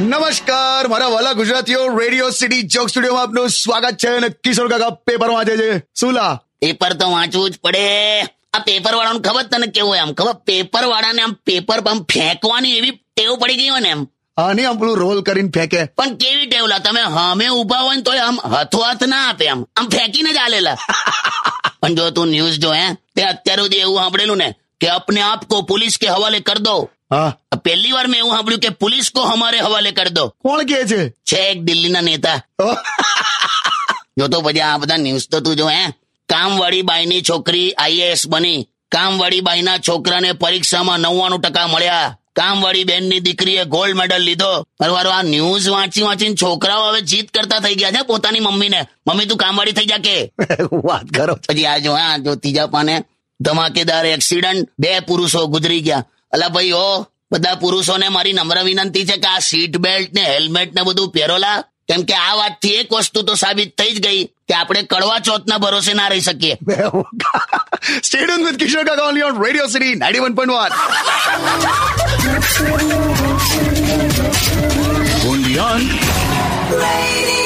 નમસ્કાર મારા વાલા ગુજરાતીઓ રેડિયો સિટી જોક સ્ટુડિયોમાં આપનું સ્વાગત છે અને કિશોર કાકા પેપર વાંચે છે. સુલા. પેપર તો વાંચવું જ પડે. આ પેપર વાળાનું ખબર તને કેવું આમ? ખબર? પેપર વાળાને આમ પેપર આમ ફેંકવાની એવી ટેવ પડી ગઈ હોય ને એમ. હા નહીં આમ પેલું રોલ કરીને ફેંકે. પણ કેવી ટેવલા તમે હમે ઊભા હોય ને તો આમ હાથો હાથ ના આપે આમ. આમ ફેંકીને જ આલેલા. પણ જો તું ન્યૂઝ જોએ તે અત્યાર સુધી એવું સાંભળેલું ને કે અપને આપ કો પોલીસ કે હવાલે કર દો હા પહેલી વાર મેં એવું સાંભળ્યું કે પોલીસ કો હમારે હવાલે કર દો કોણ કે છે છે એક દિલ્હીના નેતા જો તો પછી આ બધા ન્યૂઝ તો તું જો હે કામવાળી બાઈની છોકરી આઈએએસ બની કામવાળી બાઈના છોકરાને પરીક્ષામાં નવ્વાણું ટકા મળ્યા કામવાળી બેનની દીકરીએ ગોલ્ડ મેડલ લીધો. મારું આ ન્યૂઝ વાંચી વાંચીને છોકરાઓ હવે જીત કરતા થઈ ગયા છે પોતાની મમ્મીને. મમ્મી તું કામવાળી થઈ જા કે. વાત કરો. પછી આ જો હા જો ત્રીજા પાને ધમાકેદાર એક્સિડન્ટ બે પુરુષો ગુજરી ગયા. અલા ભાઈ ઓ બધા પુરુષોને મારી નમ્ર વિનંતી છે કે આ સીટ બેલ્ટ ને હેલ્મેટ ને બધું પહેરોલા. કેમ કે આ વાતથી એક વસ્તુ તો સાબિત થઈ જ ગઈ કે આપણે કડવા ચોથ ના ભરોસે ના રહી શકીએ. સ્ટેડિયમ વિથ કિશોર કાકા ઓન રેડિયો સિટી 91.1兄弟们。